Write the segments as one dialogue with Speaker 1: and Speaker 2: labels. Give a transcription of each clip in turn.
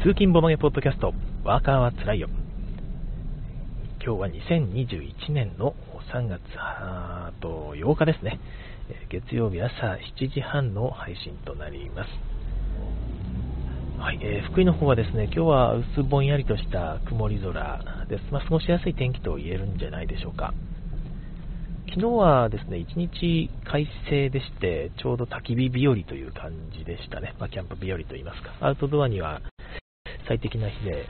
Speaker 1: 通勤ボノゲポッドキャスト、ワーカーはつらいよ。今日は2021年の3月と8日ですね。月曜日朝7時半の配信となります。はい、えー福井の方はですね、今日は薄ぼんやりとした曇り空です。まあ、過ごしやすい天気と言えるんじゃないでしょうか。昨日はですね、一日快晴でして、ちょうど焚き火日和という感じでしたね。まあ、キャンプ日和といいますか。アウトドアには最適な日で、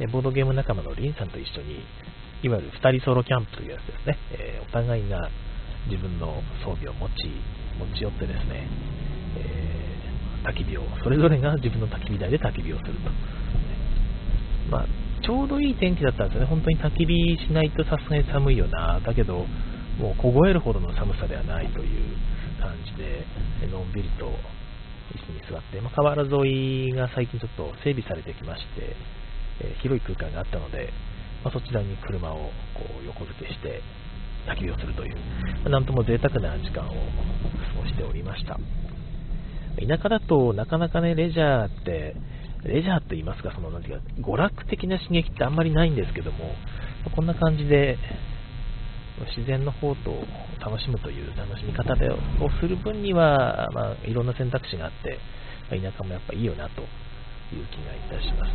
Speaker 1: えボードゲーム仲間のリンさんと一緒に、いわゆる2人ソロキャンプというやつですね。えお互いが自分の装備を持ち、持ち寄ってですね、えー焚き火を、それぞれが自分の焚き火台で焚き火をすると。まあ、ちょうどいい天気だったんですよね。本当に焚き火しないとさすがに寒いよな。だけど、もう凍えるほどの寒さではないという感じで、のんびりと椅子に座って、まあ、河原沿いが最近ちょっと整備されてきまして、えー広い空間があったので、まあ、そちらに車をこう横付けして焚き火をするという、まあなんとも贅沢な時間を過ごしておりました。田舎だとなかなかね、レジャーって、レジャーって言いますか、そのなんていうか、娯楽的な刺激ってあんまりないんですけども、こんな感じで、自然の方と楽しむという楽しみ方でをする分には、まあ、いろんな選択肢があって、まあ田舎もやっぱいいよなという気がいたします。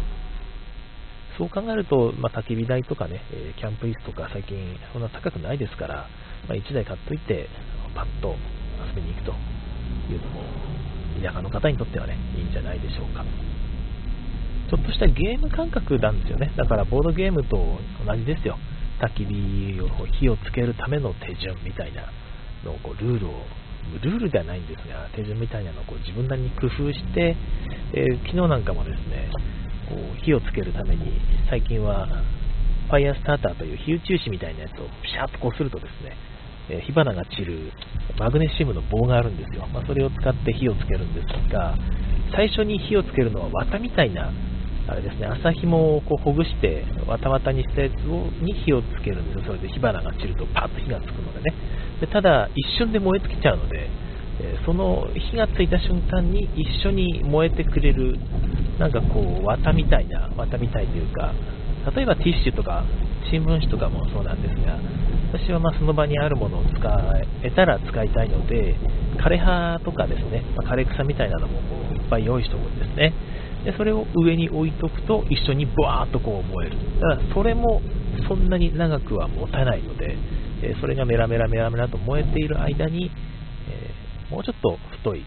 Speaker 1: そう考えると、まあ、焚き火台とかね、キャンプ椅子とか最近そんな高くないですから、まあ、1台買っといて、パッと遊びに行くというのも、田舎の方にとってはね、いいんじゃないでしょうか。ちょっとしたゲーム感覚なんですよね。だからボードゲームと同じですよ。焚き火を火をつけるための手順みたいなのをこうルールを、ルールではないんですが、手順みたいなのをこう自分なりに工夫して、えー昨日なんかもですね、こう火をつけるために最近はファイヤースターターという火打ち石みたいなやつをピシャーッとこうするとですね、えー火花が散るマグネシウムの棒があるんですよ。まあ、それを使って火をつけるんですが、最初に火をつけるのは綿みたいなあれですね、麻紐をこうほぐして、わたわたにしたやつをに火をつけるんですよ。それで火花が散るとパッと火がつくのでね。でただ、一瞬で燃え尽きちゃうので、えその火がついた瞬間に一緒に燃えてくれる、なんかこう、綿みたいな、綿みたいというか、例えばティッシュとか新聞紙とかもそうなんですが、私はまその場にあるものを使えたら使いたいので、枯れ葉とかですね、まあ枯れ草みたいなのもこういっぱい用意しておくんですね。でそれを上に置いとくと一緒にブワーッとこう燃える。だからそれもそんなに長くは持たないので、えそれがメラメラメラメラと燃えている間に、えもうちょっと太い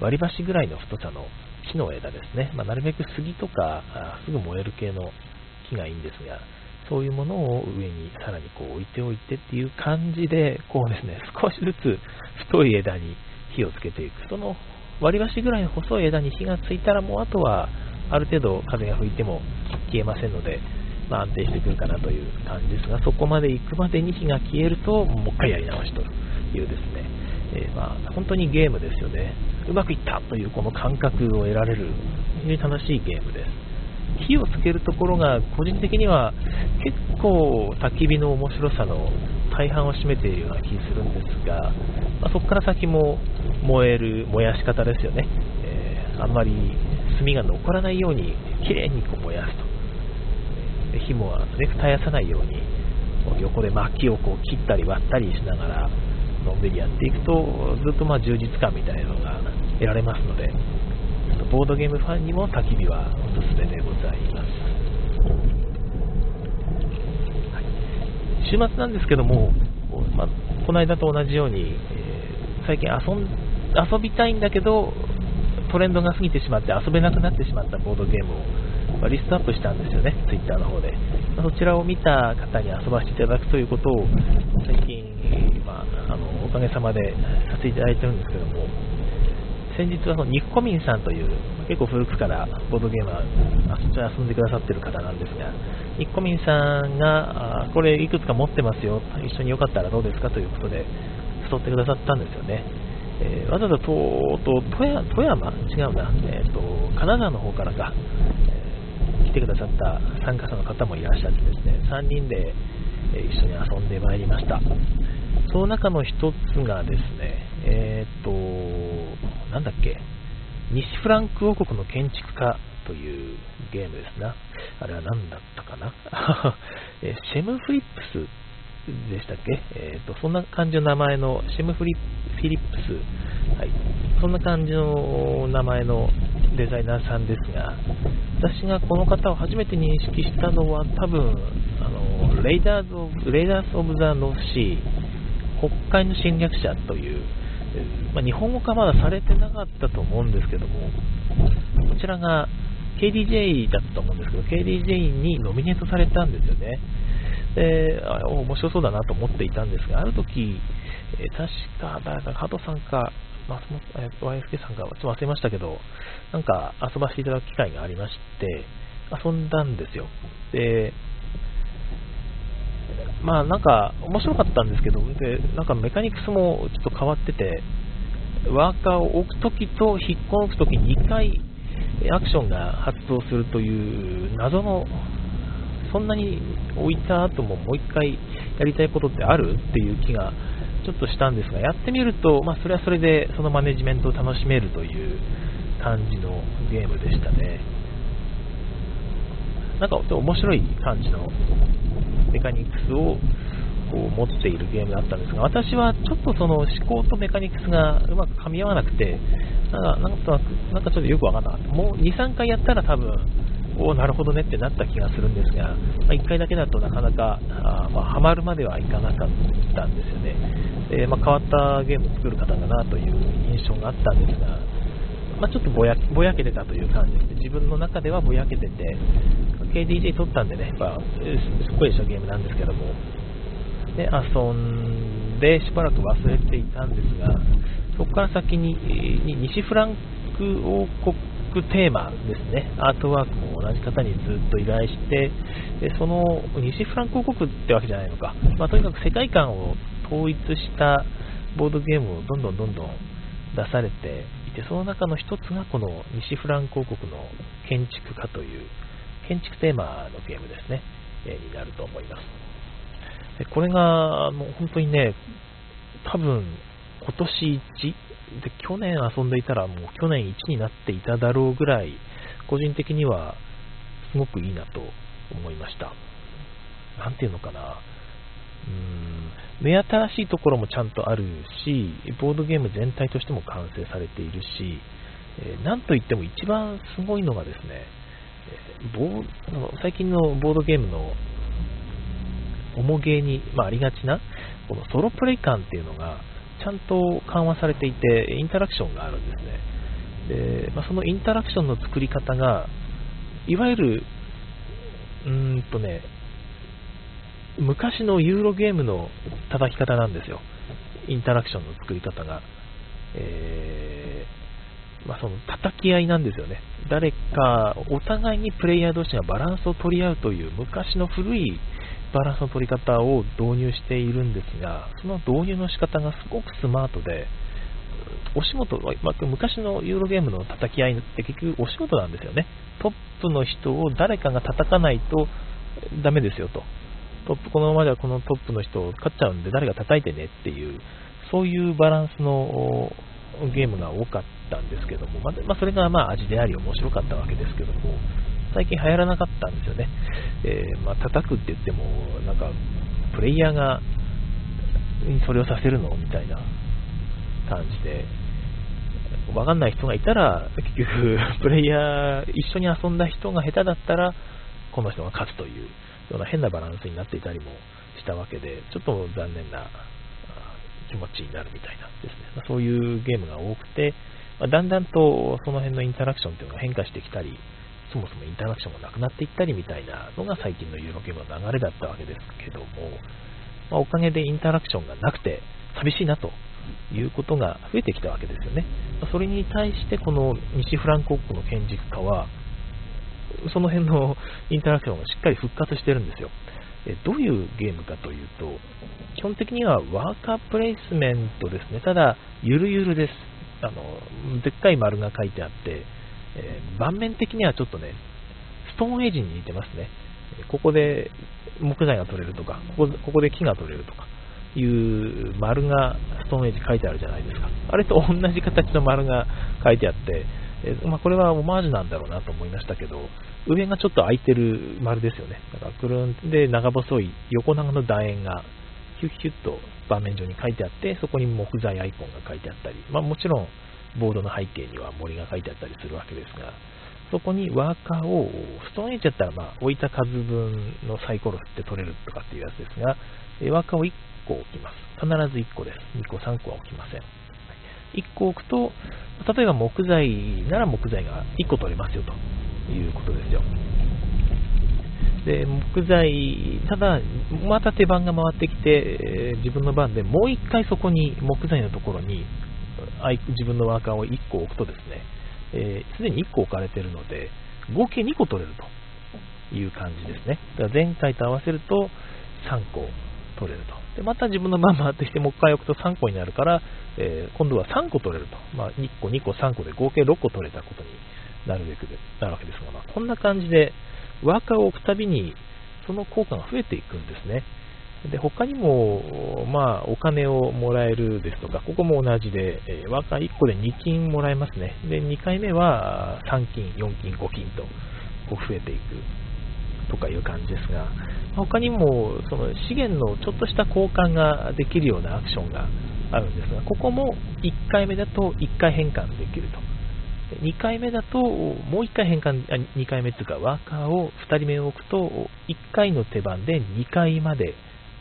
Speaker 1: 割り箸ぐらいの太さの木の枝ですね、まあなるべく杉とかすぐ燃える系の木がいいんですが、そういうものを上にさらにこう置いておいてっていう感じで、こうですね、少しずつ太い枝に火をつけていく。その割り箸ぐらいの細い枝に火がついたらもうあとはある程度風が吹いても消えませんので、まあ、安定してくるかなという感じですが、そこまで行くまでに火が消えると、もう一回やり直しというですね、えーまあ、本当にゲームですよね。うまくいったというこの感覚を得られる、非常に楽しいゲームです。火をつけるところが個人的には結構焚き火の面白さの大半を占めているような気するんですが、まあ、そこから先も燃える燃やし方ですよね、えーあんまり炭が残らないようにきれいにこう燃やすと。で火もなるべく絶やさないようにう横で薪をこう切ったり割ったりしながらのんびりやっていくとずっとまあ充実感みたいなのが得られますのでボードゲームファンにも焚き火はおすすめでございます。はい。週末なんですけども、まあこの間と同じように、えー最近遊ん遊びたいんだけど、トレンドが過ぎてしまって遊べなくなってしまったボードゲームを、まリストアップしたんですよね、ツイッターの方で。まそちらを見た方に遊ばせていただくということを、最近、まあ、あのおかげさまでさせていただいてるんですけども、先日はそのニッコミンさんという結構古くからボードゲームは遊んでくださってる方なんですが、ニッコミンさんがこれいくつか持ってますよ、一緒によかったらどうですかということで、誘ってくださったんですよね。えーわざわざとと富山違うな、えーと、金沢の方からか、えー来てくださった参加者の方もいらっしゃってですね、3人で、えー一緒に遊んでまいりました。その中の一つがですね、えーっと、なんだっけ、西フランク王国の建築家というゲームですな。あれは何だったかな え Shem Phillips でしたっけ、えーと、そんな感じの名前の Shem フリ Phillips、はい、そんな感じの名前のデザイナーさんですが、私がこの方を初めて認識したのは多分、あの Raiders of Raiders of the North Sea、北海の侵略者という、まあ、日本語化まだされてなかったと思うんですけども、こちらが KDJ だったと思うんですけど、KDJ にノミネートされたんですよね。で、あ面白そうだなと思っていたんですが、ある時、え確か、誰か、加藤さんか、松本、YSK さんか、ちょっと忘れましたけど、なんか遊ばせていただく機会がありまして、遊んだんですよ。で、まあなんか面白かったんですけど、で、なんかメカニクスもちょっと変わってて、ワーカーを置くときと引っこ抜くとき2回アクションが発動するという謎のそんなに置いた後ももう一回やりたいことってあるっていう気がちょっとしたんですが、やってみると、まあ、それはそれでそのマネジメントを楽しめるという感じのゲームでしたね。なんか面白い感じのメカニクスをこう持っているゲームだったんですが、私はちょっとその思考とメカニクスがうまく噛み合わなくて、なんかなんかなんかちょっとよくわかんなかった。もう2、3回やったら多分おお、なるほどねってなった気がするんですが、まあ、1回だけだとなかなか、あまあ、ハマるまではいかなかったんですよね。でまあ、変わったゲームを作る方だなという印象があったんですが、まあ、ちょっとぼやぼやけてたという感じで、自分の中ではぼやけてて、KDJ 取ったんでね、やっぱすっごいしたゲームなんですけども、で遊んでしばらく忘れていたんですが、そこから先に西フランク王国クテーマですね、アートワークも同じ方にずっと依頼して、でその西フランク王国ってわけじゃないのか、まあ、とにかく世界観を統一したボードゲームをどんどんどんどん出されていて、その中の一つがこの西フランク王国の建築家という建築テーマのゲームですね、えになると思います。でこれがもう本当にね、多分今年1で去年遊んでいたらもう去年1になっていただろうぐらい個人的にはすごくいいなと思いました。なんていうのかな。うーん目新しいところもちゃんとあるしボードゲーム全体としても完成されているし、えー、なんといっても一番すごいのがですね、えー、最近のボードゲームの重げに、まあ、ありがちなこのソロプレイ感っていうのがちゃんと緩和されていて、インタラクションがあるんですね。でまあ、そのインタラクションの作り方が、いわゆる、うーんとね、昔のユーロゲームの叩き方なんですよ。インタラクションの作り方が。えー、まあ、その叩き合いなんですよね。誰か、お互いにプレイヤー同士がバランスを取り合うという昔の古いバランスの取り方を導入しているんですが、その導入の仕方がすごくスマートで、お仕事、まあ、昔のユーロゲームの叩き合いって結局お仕事なんですよね。トップの人を誰かが叩かないとダメですよと。トップ、このままではこのトップの人を勝っちゃうんで誰が叩いてねっていう、そういうバランスのゲームが多かったんですけども、まあ、それがまあ味であり面白かったわけですけども、最近流行らなかったんですよね。えー、まあ、叩くって言っても、なんか、プレイヤーが、それをさせるのみたいな感じで、わかんない人がいたら、結局、プレイヤー、一緒に遊んだ人が下手だったら、この人が勝つというような変なバランスになっていたりもしたわけで、ちょっと残念な気持ちになるみたいなですね。ま、そういうゲームが多くて、ま、だんだんとその辺のインタラクションというのが変化してきたり、そもそもインタラクションがなくなっていったりみたいなのが最近のユーロゲームの流れだったわけですけども、まあ、おかげでインタラクションがなくて寂しいなということが増えてきたわけですよね。それに対してこの西フランコ国の建築家は、その辺のインタラクションがしっかり復活してるんですよ。どういうゲームかというと、基本的にはワーカープレイスメントですね。ただ、ゆるゆるです。あの、でっかい丸が書いてあって、えー、盤面的にはちょっとね、ストーンエイジに似てますね。ここで木材が取れるとか、ここここで木が取れるとかいう丸がストーンエイジ書いてあるじゃないですか。あれと同じ形の丸が書いてあって、えまあ、これはオマージュなんだろうなと思いましたけど、上がちょっと開いてる丸ですよね。だからくるんで長細い横長の楕円がヒュッヒュッと盤面上に書いてあって、そこに木材アイコンが書いてあったり、まあ、もちろんボードの背景には森が書いてあったりするわけですが、そこにワーカーを、ストーンエッジだったら、まあ、置いた数分のサイコロ振って取れるとかっていうやつですが、ワーカーを1個置きます。必ず1個です。2個、3個は置きません。1個置くと、例えば木材なら木材が1個取れますよということですよ。で木材、ただ、また手番が回ってきて、自分の番でもう1回そこに木材のところに自分のワーカーを1個置くとですね、す、えー、で、に1個置かれているので、合計2個取れるという感じですね。だから前回と合わせると3個取れると。でまた自分の番回ってきて、もう1回置くと3個になるから、えー、今度は3個取れると。まあ、1個、2個、3個で合計6個取れたことになるべくでなるわけですが、まあ、こんな感じで、ワーカーを置くたびに、その効果が増えていくんですね。で他にも、まあ、お金をもらえるですとか、ここも同じで、えー、ワーカー1個で2金もらえますね。で、2回目は3金、4金、5金とこう増えていくとかいう感じですが、他にもその資源のちょっとした交換ができるようなアクションがあるんですが、ここも1回目だと1回変換できると。2回目だと、もう1回変換、2回目というか、ワーカーを2人目を置くと、1回の手番で2回まで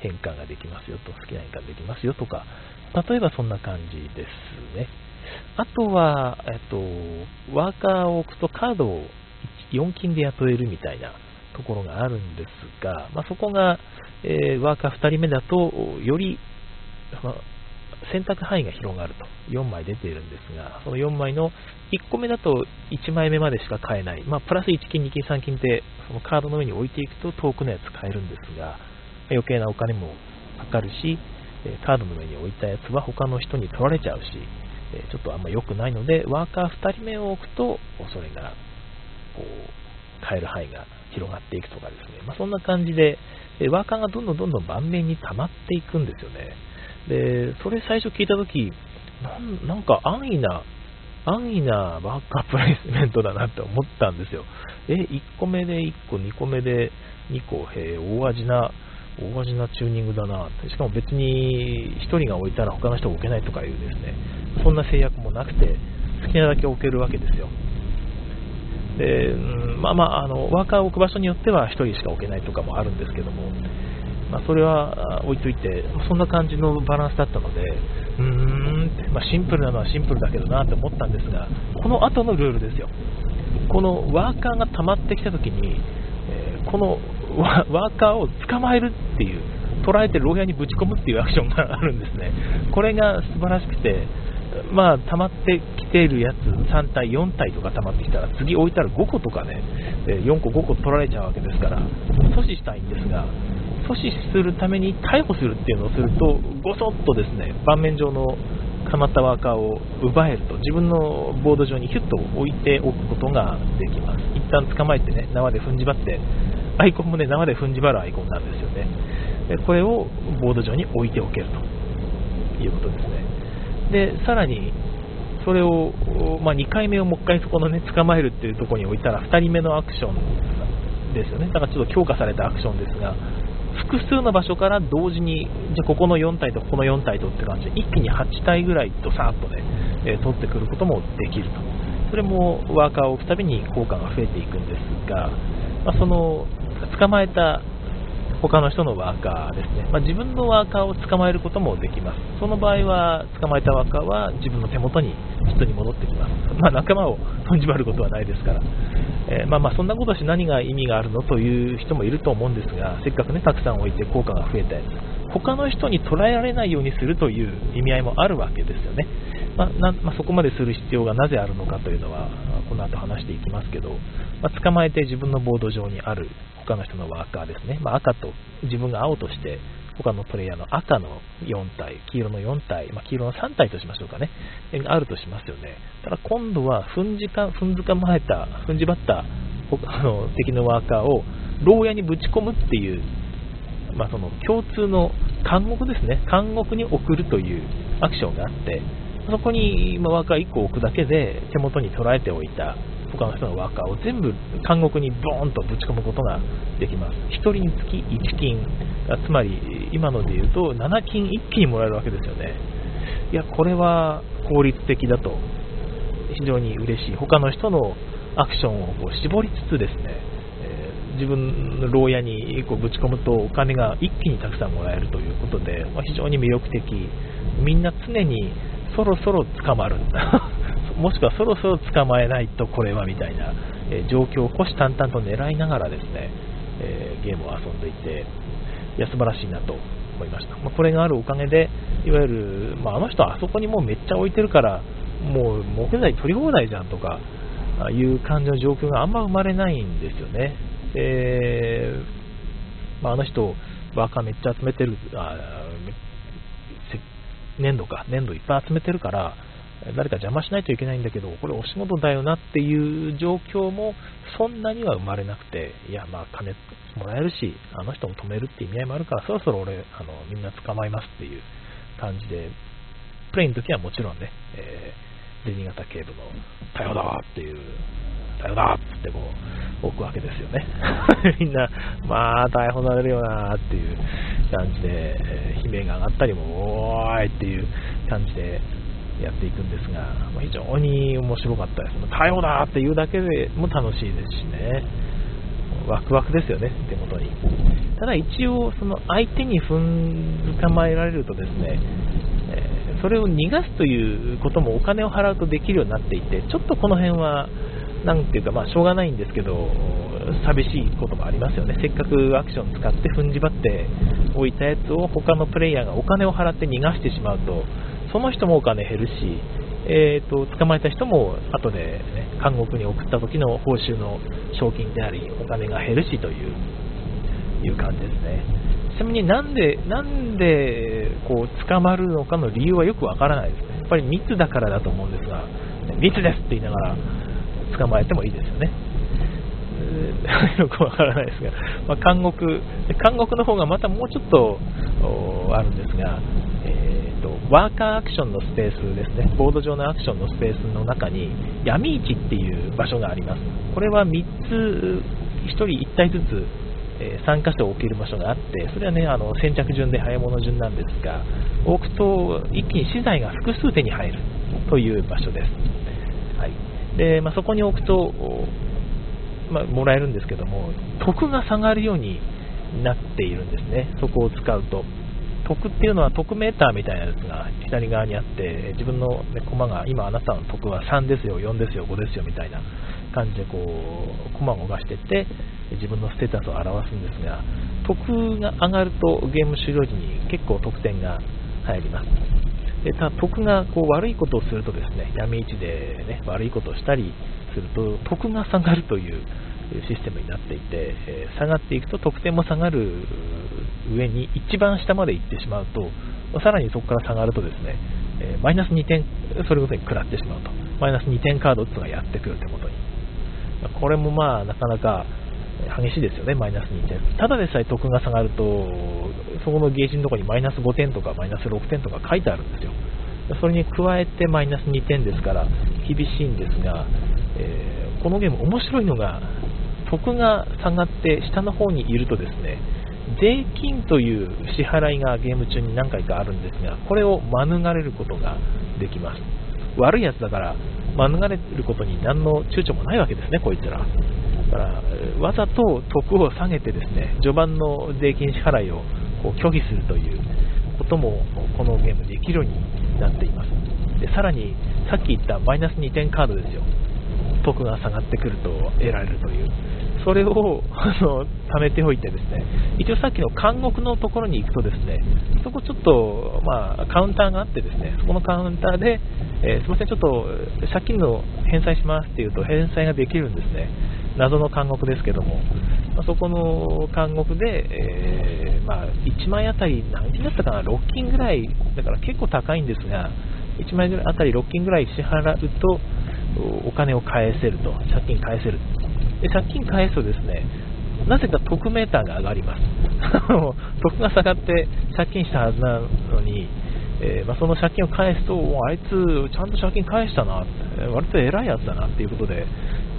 Speaker 1: 変換ができますよと、好きな変換できますよとか、例えばそんな感じですね。あとは、えっと、ワーカーを置くとカードを4金で雇えるみたいなところがあるんですが、まあ、そこが、えー、ワーカー2人目だと、より、まあ、選択範囲が広がると、4枚出ているんですが、その4枚の1個目だと1枚目までしか買えない、まあ、プラス1金、2金、3金ってそのカードの上に置いていくと遠くのやつ買えるんですが、余計なお金もかかるし、カードの上に置いたやつは他の人に取られちゃうし、ちょっとあんま良くないので、ワーカー2人目を置くと、それが、こう、変える範囲が広がっていくとかですね、まあ、そんな感じで、ワーカーがどんどんどんどん盤面に溜まっていくんですよね。で、それ最初聞いたとき、なんか安易な、安易なワーカープレイスメントだなって思ったんですよ。え、1個目で1個、2個目で2個、へ大味な大味なチューニングだなしかも別に1人が置いたら他の人が置けないとかいうですね。そんな制約もなくて好きなだけ置けるわけですよ。で、まあまあ、あのワーカーを置く場所によっては1人しか置けないとかもあるんですけども、まあ、それは置いといてそんな感じのバランスだったのでうーん、まあ、シンプルなのはシンプルだけどなって思ったんですがこの後のルールですよ。このワーカーが溜まってきた時に、えー、このワーカーを捕まえるっていう、捉えて牢屋にぶち込むっていうアクションがあるんですね。これが素晴らしくて、まあ、溜まってきているやつ、3体、4体とか溜まってきたら、次置いたら5個とかね、4個、5個取られちゃうわけですから、阻止したいんですが、阻止するために逮捕するっていうのをすると、ごそっとですね、盤面上の溜まったワーカーを奪えると、自分のボード上にヒュッと置いておくことができます。一旦捕まえてね、縄で踏んじばって、アイコンもね、生で踏んじばるアイコンなんですよね。でこれをボード上に置いておけるということですね。で、さらに、それを、まあ、2回目をもう1回そこのね、捕まえるっていうところに置いたら、2人目のアクションですよね。だからちょっと強化されたアクションですが、複数の場所から同時に、じゃここの4体とここの4体とって感じで、一気に8体ぐらいとさっとね、えー、取ってくることもできると。それもワーカーを置くたびに効果が増えていくんですが、まあ、その捕まえた他の人のワーカーですね、まあ、自分のワーカーを捕まえることもできます。その場合は、捕まえたワーカーは自分の手元に人に戻ってきます。まあ、仲間を飛んじまることはないですから、えー、まあまそんなことし何が意味があるのという人もいると思うんですが、せっかくね、たくさん置いて効果が増えたやつ、他の人に捉えられないようにするという意味合いもあるわけですよね。まあまあ、そこまでする必要がなぜあるのかというのは、この後話していきますけど、まあ、捕まえて自分のボード上にある他の人のワーカーですね、ま、赤と自分が青として他のプレイヤーの赤の4体、黄色の4体、ま、黄色の3体としましょうかね、あるとしますよね。ただ今度は踏んじか踏んづかまれた、踏んじばったあの敵のワーカーを牢屋にぶち込むっていう、まあ、その共通の監獄ですね、監獄に送るというアクションがあって、そこにワーカー1個置くだけで手元に捉えておいた他の人のワーカーを全部監獄にボーンとぶち込むことができます。1人につき1金、つまり今ので言うと7金一気にもらえるわけですよね。いや、これは効率的だと、非常に嬉しい。他の人のアクションをこう絞りつつですね、自分の牢屋にこうぶち込むとお金が一気にたくさんもらえるということで、まあ、非常に魅力的。みんな常にそろそろ捕まる。もしくはそろそろ捕まえないとこれはみたいな、え状況を虎視眈々と狙いながらですね、えー、ゲームを遊んでいて、いや素晴らしいなと思いました、まあ、これがあるおかげで、いわゆる、まあ、あの人はあそこにもうめっちゃ置いてるから、もう木材取り放題じゃんとかいう感じの状況があんま生まれないんですよね。でまあ、あの人、バカめっちゃ集めてる、あ粘土か、粘土いっぱい集めてるから、誰か邪魔しないといけないんだけど、これお仕事だよなっていう状況もそんなには生まれなくて、いや、まあ金もらえるし、あの人も止めるって意味合いもあるから、そろそろ俺、あのみんな捕まえますっていう感じで、プレイの時はもちろんね、えー、銭形警部の逮捕だわっていう、逮捕だっつってこう置くわけですよね。みんな、まあ逮捕されるよなっていう感じで、悲鳴が上がったりも、おーいっていう感じで、やっていくんですが、ま非常に面白かったです。逮捕だっていうだけでも楽しいですしね、ワクワクですよね、手元に。ただ一応、その相手に踏ん捕まえられるとですね、それを逃がすということもお金を払うとできるようになっていて、ちょっとこの辺は、なんていうか、まあ、しょうがないんですけど、寂しいこともありますよね。せっかくアクション使って踏んじばっておいたやつを他のプレイヤーがお金を払って逃がしてしまうと、その人もお金減るし、えーと、捕まえた人も後で、ね、監獄に送った時の報酬の賞金であり、お金が減るしといういう感じですね。ちなみになんで、なんでこう捕まるのかの理由はよくわからないです。やっぱり密だからだと思うんですが、密ですって言いながら捕まえてもいいですよね。よくわからないですが、まあ、監獄、監獄の方がまたもうちょっとあるんですが、えーとワーカーアクションのスペースですね、ボード上のアクションのスペースの中に闇市っていう場所があります。これは3つ、1人1体ずつ、え3箇所置ける場所があって、それはね、あの先着順で早物順なんですが、置くと一気に資材が複数手に入るという場所です。でまあ、そこに置くと、まあ、もらえるんですけども、得が下がるようになっているんですね、そこを使うと。得っていうのは得メーターみたいなやつが左側にあって自分の、ね、駒が今あなたの得は3ですよ4ですよ5ですよみたいな感じでこう駒を動かしていって自分のステータスを表すんですが得が上がるとゲーム終了時に結構得点が入りますでただ得がこう悪いことをするとですね闇市で、ね、悪いことをしたりすると得が下がるというシステムになっていて、え下がっていくと得点も下がる上に一番下まで行ってしまうと、さらにそこから下がるとですね、えマイナス2点、それこそに食らってしまうと。マイナス2点カードっていうのがやってくるということに。これもまあ、なかなか激しいですよね、マイナス2点。ただでさえ得が下がると、そこのゲージのところにマイナス5点とかマイナス6点とか書いてあるんですよ。それに加えてマイナス2点ですから厳しいんですが、えー、このゲーム面白いのが得が下がって下の方にいるとですね税金という支払いがゲーム中に何回かあるんですがこれを免れることができます悪いやつだから免れることに何の躊躇もないわけですねこいつらからわざと得を下げてですね序盤の税金支払いをこう拒否するということもこのゲームできるようになっています。でさらにさっき言ったマイナス2点カードですよ。得が下がってくると得られるという。それをあの貯めておいてですね一応さっきの監獄のところに行くとですねそこちょっと、まあ、カウンターがあってですねそこのカウンターで、えー、すみませんちょっと借金の返済しますっていうと返済ができるんですね。謎の監獄ですけども、まあ、そこの監獄で、えー、まあ、1枚あたり何金だったかな？6金ぐらい。だから結構高いんですが1枚あたり6金ぐらい支払うとお金を返せると。借金返せるで借金返すとですね、なぜか得メーターが上がります。得が下がって借金したはずなのに、えー、まあ、その借金を返すと、あいつ、ちゃんと借金返したな、割と偉いやつだなっていうことで、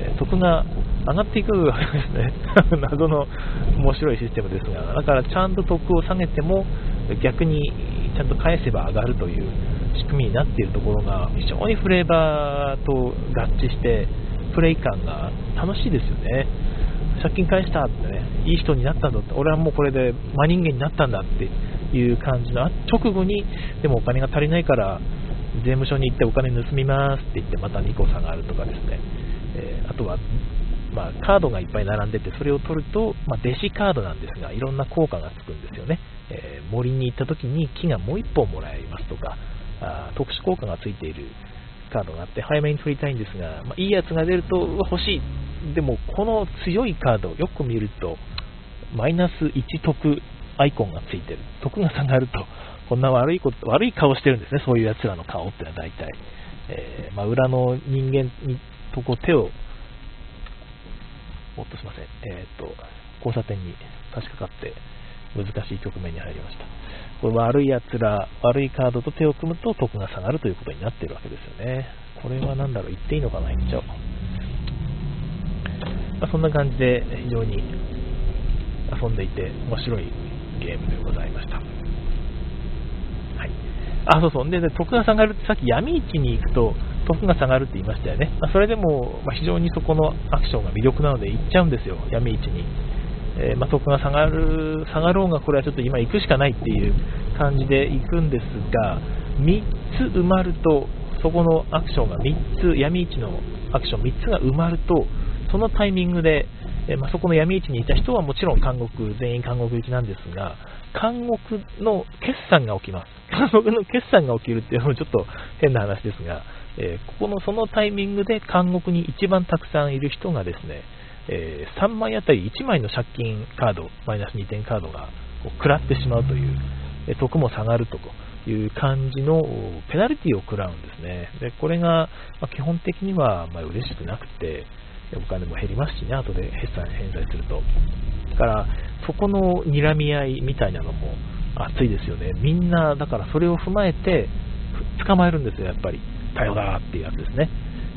Speaker 1: え、得が上がっていくわけですね。謎の面白いシステムですが、だからちゃんと得を下げても、逆にちゃんと返せば上がるという仕組みになっているところが、非常にフレーバーと合致して、プレイ感が楽しいですよね。借金返したってね、いい人になったんだって、俺はもうこれで真人間になったんだっていう感じの直後に、でもお金が足りないから税務署に行ってお金盗みますって言ってまた2個下があるとかですね、えー、あとは、まあ、カードがいっぱい並んでてそれを取ると、まあ、弟子カードなんですがいろんな効果がつくんですよね、えー、森に行った時に木がもう1本もらえますとかあ特殊効果がついている。カードがあって早めに取りたいんですが、まあ、いいやつが出ると欲しいでもこの強いカードよく見るとマイナス1得アイコンがついてる。得が下がると、こんな悪いこと、悪い顔してるんですね、そういう奴らの顔っていうのは大体。えー、まあ、裏の人間にとこ手を、おっとすいません、え、ー、と、交差点に差し掛かって難しい局面に入りました。これ悪い奴ら、悪いカードと手を組むと得が下がるということになっているわけですよね。これは何だろう、言っていいのかな、言っちゃおう。まあ、そんな感じで非常に遊んでいて面白いゲームでございました。はい。あ、そうそう。で、で得が下がるって、さっき闇市に行くと、得が下がるって言いましたよね。まあ、それでも、ま、非常にそこのアクションが魅力なので行っちゃうんですよ、闇市に。えー、まあ、得が下がる、下がろうが、これはちょっと今行くしかないっていう感じで行くんですが、3つ埋まると、そこのアクションが3つ、闇市のアクション3つが埋まると、そのタイミングでえまあ、そこの闇市にいた人はもちろん監獄、全員監獄行きなんですが、監獄の決算が起きます。監獄の決算が起きるっていうのもちょっと変な話ですが、えー、ここのそのタイミングで監獄に一番たくさんいる人がですね、えー、3枚あたり1枚の借金カード、マイナス2点カードが食らってしまうという、え得も下がるという感じのペナルティを食らうんですね。でこれが、ま基本的にはま嬉しくなくて、お金も減りますしね、後で返済返済すると。だから、そこの睨み合いみたいなのも熱いですよね。みんな、だからそれを踏まえて、捕まえるんですよ、やっぱり。逮捕だっていうやつですね。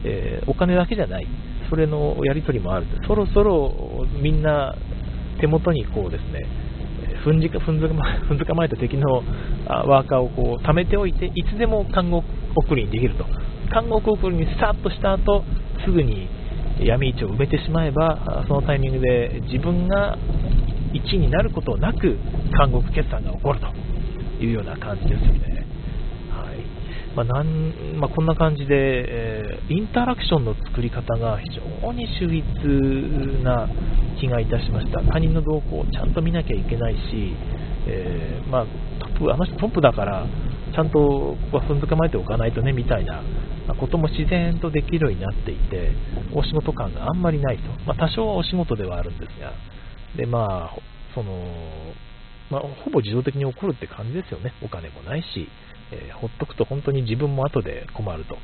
Speaker 1: えー、お金だけじゃない。それのやり取りもあるそろそろみんな手元にこうですね、ふんじかふんづかふんづかま えた敵のワーカーをこう貯めておいて、いつでも監獄送りにできると。監獄送りにスタートした後、すぐに闇市を埋めてしまえば、そのタイミングで自分が1位になることなく、監獄決算が起こるというような感じですよね。まあなんまあ、こんな感じで、えー、インタラクションの作り方が非常に秀逸な気がいたしました。他人の動向をちゃんと見なきゃいけないし、えー、まあ、トップあの人トップだから、ちゃんとここは踏んづかまえておかないとねみたいなことも自然とできるようになっていて、お仕事感があんまりないと。まあ、多少はお仕事ではあるんですが、で、まあ、その、まあ、ほぼ自動的に起こるって感じですよね。お金もないし、えー、ほっとくと本当に自分も後で困ると。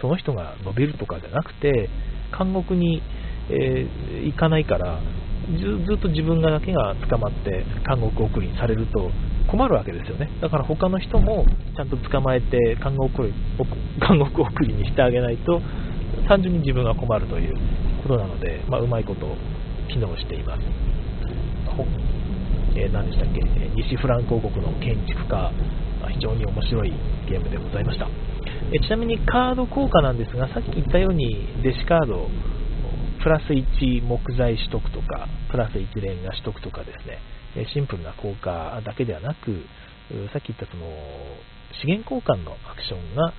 Speaker 1: その人が伸びるとかじゃなくて、監獄に、えー、行かないから、ずっと自分がだけが捕まって監獄送りにされると困るわけですよね。だから他の人もちゃんと捕まえて監獄送り監獄送りにしてあげないと単純に自分が困るということなので、まあ、うまいこと機能しています。えー、何でしたっけ、西フランク王国の建築家、非常に面白いゲームでございました。えちなみにカード効果なんですが、さっき言ったように弟子カード、プラス1木材取得とか、プラス1レンガ取得とかですね、シンプルな効果だけではなく、さっき言ったその資源交換のアクションが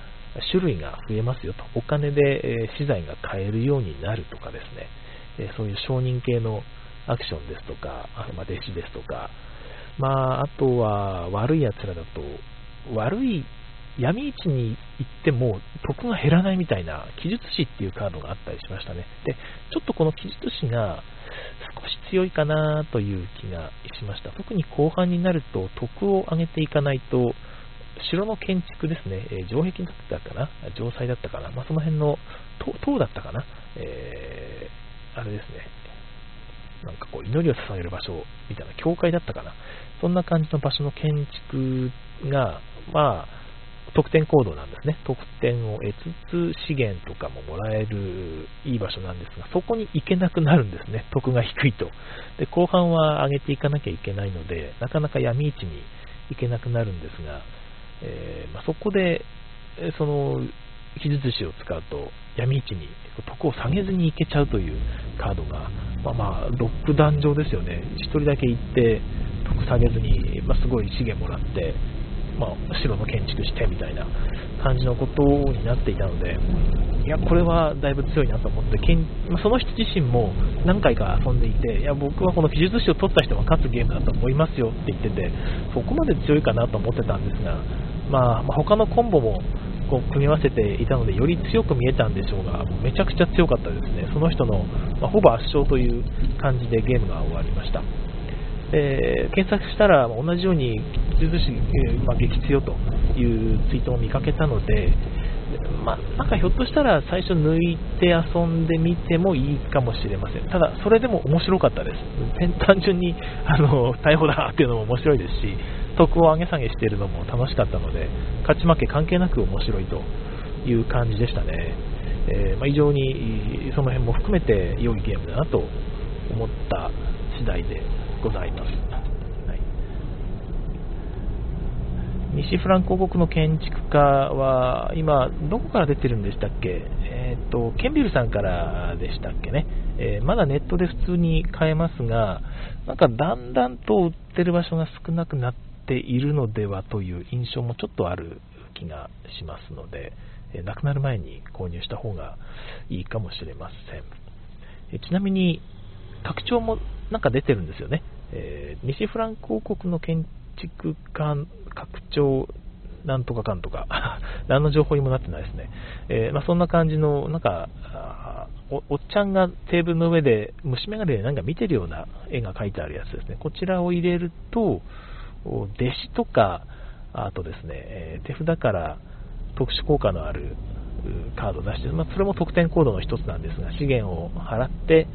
Speaker 1: 種類が増えますよと、お金で資材が買えるようになるとかですね、そういう承認系のアクションですとか、まあ、弟子ですとか、まあ、あとは悪い奴らだと、悪い闇市に行っても得が減らないみたいな記述師っていうカードがあったりしましたね。で、ちょっとこの記述師が少し強いかなという気がしました。特に後半になると得を上げていかないと、城の建築ですね、え城壁だったかな、城塞だったかな、まあ、その辺の塔だったかな、えー、あれですね、なんかこう祈りを捧げる場所みたいな教会だったかな、そんな感じの場所の建築が、まあ、得点行動なんですね。得点を得つつ資源とかももらえるいい場所なんですが、そこに行けなくなるんですね。得が低いと。で、後半は上げていかなきゃいけないので、なかなか闇市に行けなくなるんですが、えー、まあ、そこで、その、記述詞を使うと闇市に得を下げずに行けちゃうというカードが、まあ、まあロック壇上ですよね、1人だけ行って得下げずに、まあ、すごい資源もらって、まあ、城の建築してみたいな感じのことになっていたので、いや、これはだいぶ強いなと思って、まあ、その人自身も何回か遊んでいて、いや、僕はこの技術史を取った人が勝つゲームだと思いますよって言ってて、そこまで強いかなと思ってたんですが、まあ、まあ、他のコンボもこう組み合わせていたので、より強く見えたんでしょうが、めちゃくちゃ強かったですね、その人の、まあ、ほぼ圧勝という感じでゲームが終わりました。えー、検索したら同じように吉津市、えー、ま、激強というツイートを見かけたので、まあ、なんかひょっとしたら最初抜いて遊んでみてもいいかもしれません。ただ、それでも面白かったです。単純にあの逮捕だっていうのも面白いですし、得を上げ下げしているのも楽しかったので、勝ち負け関係なく面白いという感じでしたね。えー、まあ、非常にその辺も含めて良いゲームだなと思った次第でございます。はい、西フランク王国の建築家は、今、どこから出てるんでしたっけ、えーと、ケンビルさんからでしたっけね、えー、まだネットで普通に買えますが、なんかだんだんと売ってる場所が少なくなっているのではという印象もちょっとある気がしますので、えー、亡くなる前に購入した方がいいかもしれません。ちなみに、拡張もなんか出てるんですよね。えー、西フランク王国の建築家拡張なんとかかんとか 何の情報にもなってないですね。えー、まあ、そんな感じの、なんかお、おっちゃんがテーブルの上で虫眼鏡でなんか見てるような絵が描いてあるやつですね。こちらを入れると、弟子とか、あとですね、え、手札から特殊効果のあるカードを出して、まあ、それも得点コードの一つなんですが、資源を払って、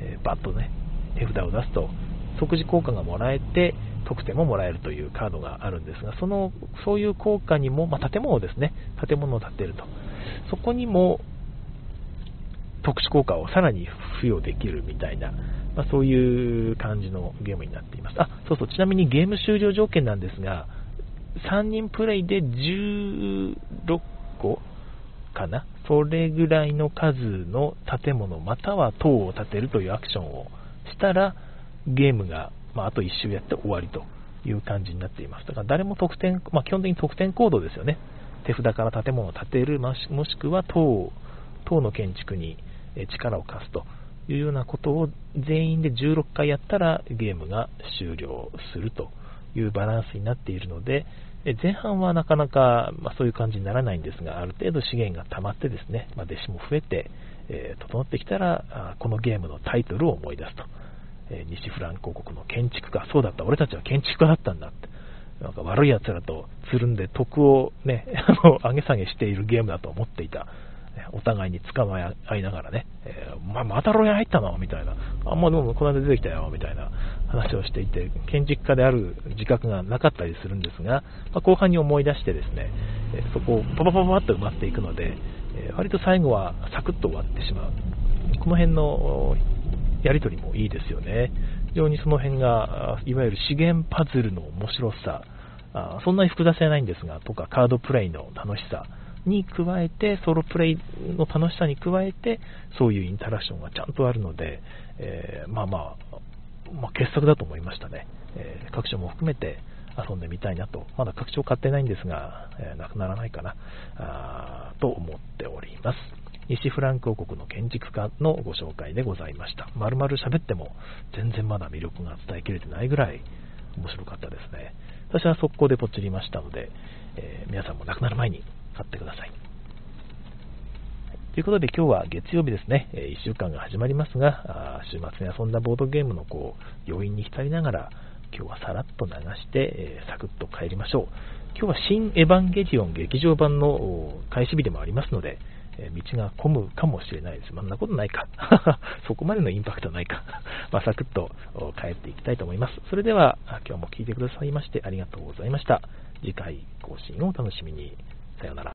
Speaker 1: えー、バッとね、手札を出すと、即時効果がもらえて、得点ももらえるというカードがあるんですが、そのそういう効果にも、まあ、建物ですね、建物を建てると、そこにも特殊効果をさらに付与できるみたいな、まあ、そういう感じのゲームになっています。あ、そうそう、ちなみにゲーム終了条件なんですが、3人プレイで16個かな、それぐらいの数の建物または塔を建てるというアクションをたら、ゲームが、まあ、あと1周やって終わりという感じになっています。だから誰も得点、まあ、基本的に得点行動ですよね。手札から建物を建てる、もしくは塔塔の建築に力を貸すというようなことを全員で16回やったらゲームが終了するというバランスになっているので、前半はなかなか、まあ、そういう感じにならないんですが、ある程度資源が溜まってですね、まあ、弟子も増えて、えー、整ってきたら、このゲームのタイトルを思い出すと。え西フランク王国の建築家、そうだった、俺たちは建築家だったんだって、なんか悪い奴らとつるんで得をね、あの上げ下げしているゲームだと思っていた。お互いに捕まえ合いながらね、えー、ままた牢屋入ったの？みたいな、あんまでもこの間出てきたよ。みたいな話をしていて、建築家である自覚がなかったりするんですが、まあ、後半に思い出してですね、えそこをパパパパッと埋まっていくので、え割と最後はサクッと終わってしまう。この辺のやり取りもいいですよね。非常にその辺が、いわゆる資源パズルの面白さ、そんなに複雑じゃないんですが、とかカードプレイの楽しさに加えて、ソロプレイの楽しさに加えて、そういうインタラクションがちゃんとあるので、えー、まあまあ、まあ、傑作だと思いましたね。えー、各所も含めて遊んでみたいなと、まだ拡張買ってないんですが、えー、なくならないかなあと思っております。西フランク王国の建築家のご紹介でございました。まるまる喋っても全然まだ魅力が伝えきれてないぐらい面白かったですね。私は速攻でポチりましたので、えー、皆さんも亡くなる前に買ってください。ということで今日は月曜日ですね、え1週間が始まりますが、週末に遊んだボードゲームのこう余韻に浸りながら、今日はさらっと流して、え、サクッと帰りましょう。今日は新エヴァンゲリオン劇場版の開始日でもありますので、え道が混むかもしれないです。そんなことないか。そこまでのインパクトないか。まあ、サクッと帰っていきたいと思います。それでは、今日も聞いてくださいましてありがとうございました。次回更新をお楽しみに。さようなら。